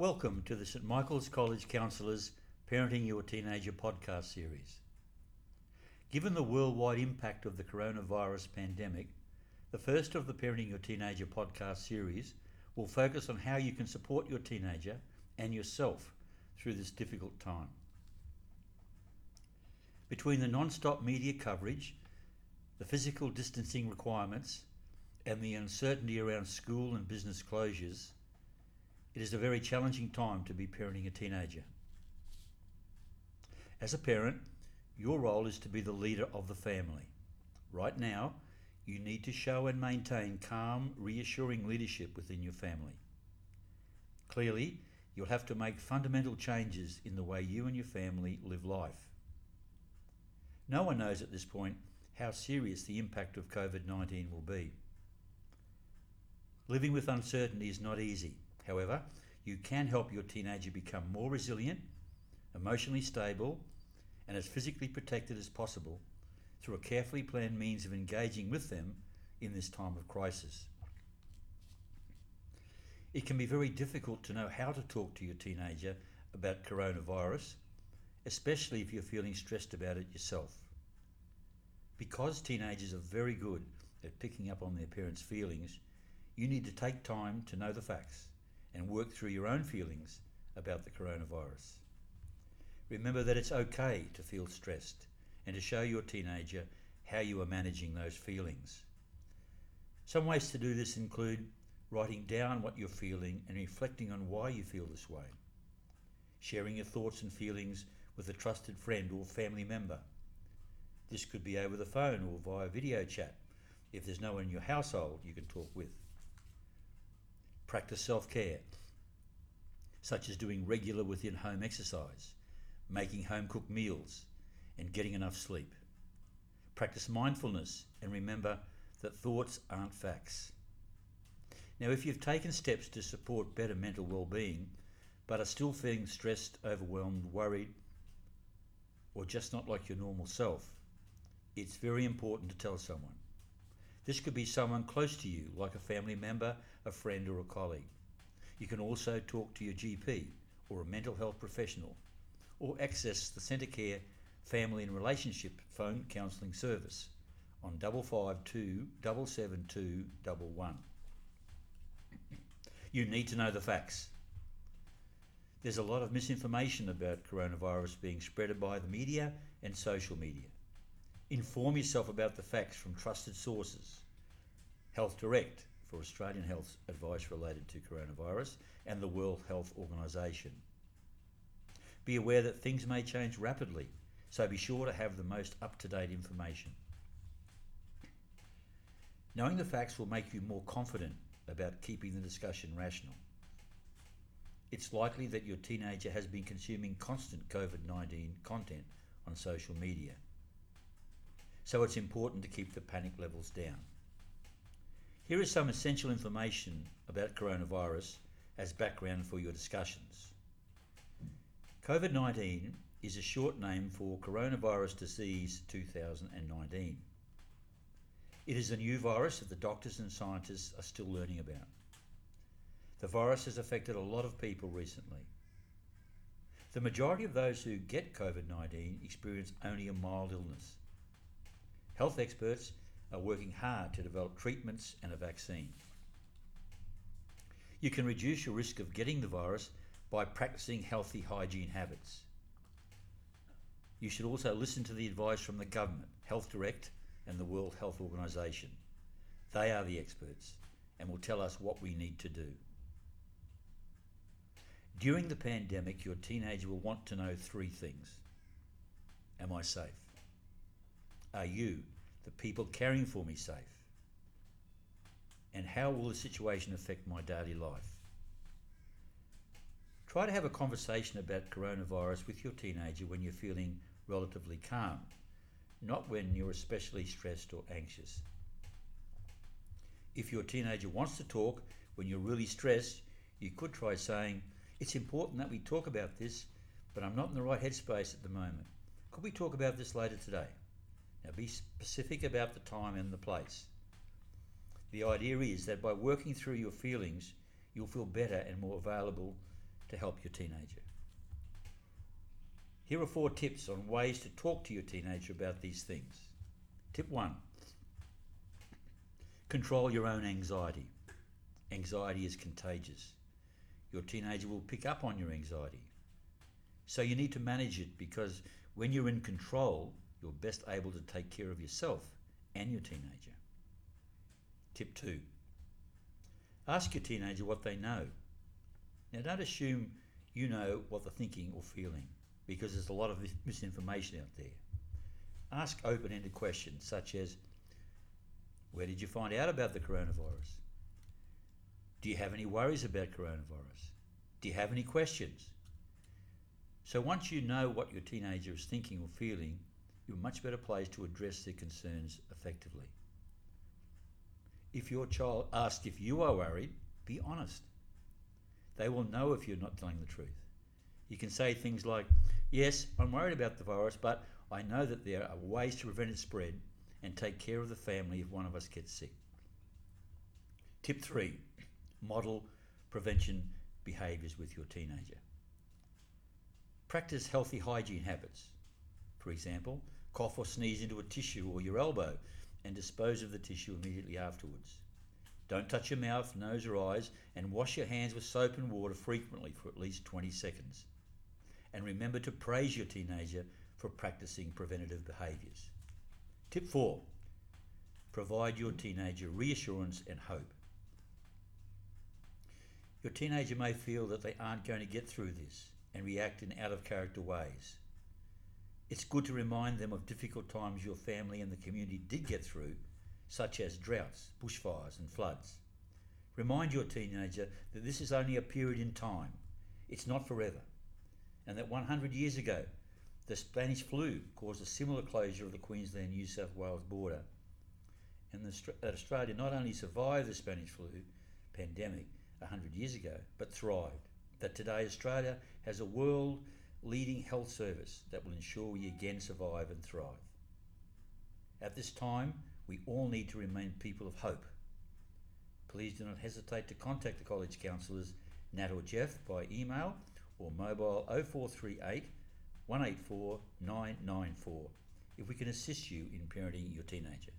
Welcome to the St Michael's College Counsellors Parenting Your Teenager podcast series. Given the worldwide impact of the coronavirus pandemic, the first of the Parenting Your Teenager podcast series will focus on how you can support your teenager and yourself through this difficult time. Between the non stop media coverage, the physical distancing requirements, and the uncertainty around school and business closures, it is a very challenging time to be parenting a teenager. As a parent, your role is to be the leader of the family. Right now, you need to show and maintain calm, reassuring leadership within your family. Clearly, you'll have to make fundamental changes in the way you and your family live life. No one knows at this point how serious the impact of COVID 19 will be. Living with uncertainty is not easy. However, you can help your teenager become more resilient, emotionally stable, and as physically protected as possible through a carefully planned means of engaging with them in this time of crisis. It can be very difficult to know how to talk to your teenager about coronavirus, especially if you're feeling stressed about it yourself. Because teenagers are very good at picking up on their parents' feelings, you need to take time to know the facts and work through your own feelings about the coronavirus. Remember that it's okay to feel stressed and to show your teenager how you are managing those feelings. Some ways to do this include writing down what you're feeling and reflecting on why you feel this way, sharing your thoughts and feelings with a trusted friend or family member. This could be over the phone or via video chat if there's no one in your household you can talk with. Practice self care, such as doing regular within home exercise, making home cooked meals, and getting enough sleep. Practice mindfulness and remember that thoughts aren't facts. Now, if you've taken steps to support better mental well being, but are still feeling stressed, overwhelmed, worried, or just not like your normal self, it's very important to tell someone. This could be someone close to you, like a family member, a friend, or a colleague. You can also talk to your GP or a mental health professional, or access the Centacare Family and Relationship Phone Counselling Service on 552 772 You need to know the facts. There's a lot of misinformation about coronavirus being spread by the media and social media. Inform yourself about the facts from trusted sources. Health Direct for Australian health advice related to coronavirus and the World Health Organization. Be aware that things may change rapidly, so be sure to have the most up to date information. Knowing the facts will make you more confident about keeping the discussion rational. It's likely that your teenager has been consuming constant COVID 19 content on social media so it's important to keep the panic levels down. Here is some essential information about coronavirus as background for your discussions. COVID 19 is a short name for Coronavirus Disease 2019. It is a new virus that the doctors and scientists are still learning about. The virus has affected a lot of people recently. The majority of those who get COVID 19 experience only a mild illness, Health experts are working hard to develop treatments and a vaccine. You can reduce your risk of getting the virus by practicing healthy hygiene habits. You should also listen to the advice from the government, Health Direct, and the World Health Organization. They are the experts and will tell us what we need to do. During the pandemic, your teenager will want to know three things Am I safe? Are you, the people caring for me, safe? And how will the situation affect my daily life? Try to have a conversation about coronavirus with your teenager when you're feeling relatively calm, not when you're especially stressed or anxious. If your teenager wants to talk when you're really stressed, you could try saying, It's important that we talk about this, but I'm not in the right headspace at the moment. Could we talk about this later today? Now be specific about the time and the place. The idea is that by working through your feelings, you'll feel better and more available to help your teenager. Here are four tips on ways to talk to your teenager about these things. Tip one control your own anxiety. Anxiety is contagious. Your teenager will pick up on your anxiety. So you need to manage it because when you're in control, you're best able to take care of yourself and your teenager. Tip two ask your teenager what they know. Now, don't assume you know what they're thinking or feeling because there's a lot of misinformation out there. Ask open ended questions such as Where did you find out about the coronavirus? Do you have any worries about coronavirus? Do you have any questions? So, once you know what your teenager is thinking or feeling, you're much better placed to address their concerns effectively. If your child asks if you are worried, be honest. They will know if you're not telling the truth. You can say things like, Yes, I'm worried about the virus, but I know that there are ways to prevent its spread and take care of the family if one of us gets sick. Tip three model prevention behaviours with your teenager. Practice healthy hygiene habits. For example, cough or sneeze into a tissue or your elbow and dispose of the tissue immediately afterwards. Don't touch your mouth, nose, or eyes, and wash your hands with soap and water frequently for at least 20 seconds. And remember to praise your teenager for practicing preventative behaviours. Tip 4 Provide your teenager reassurance and hope. Your teenager may feel that they aren't going to get through this and react in out of character ways. It's good to remind them of difficult times your family and the community did get through, such as droughts, bushfires, and floods. Remind your teenager that this is only a period in time, it's not forever, and that 100 years ago, the Spanish flu caused a similar closure of the Queensland New South Wales border, and that Australia not only survived the Spanish flu pandemic 100 years ago, but thrived. That today Australia has a world leading health service that will ensure we again survive and thrive. At this time, we all need to remain people of hope. Please do not hesitate to contact the college counsellors Nat or Jeff by email or mobile 0438 184 994 if we can assist you in parenting your teenager.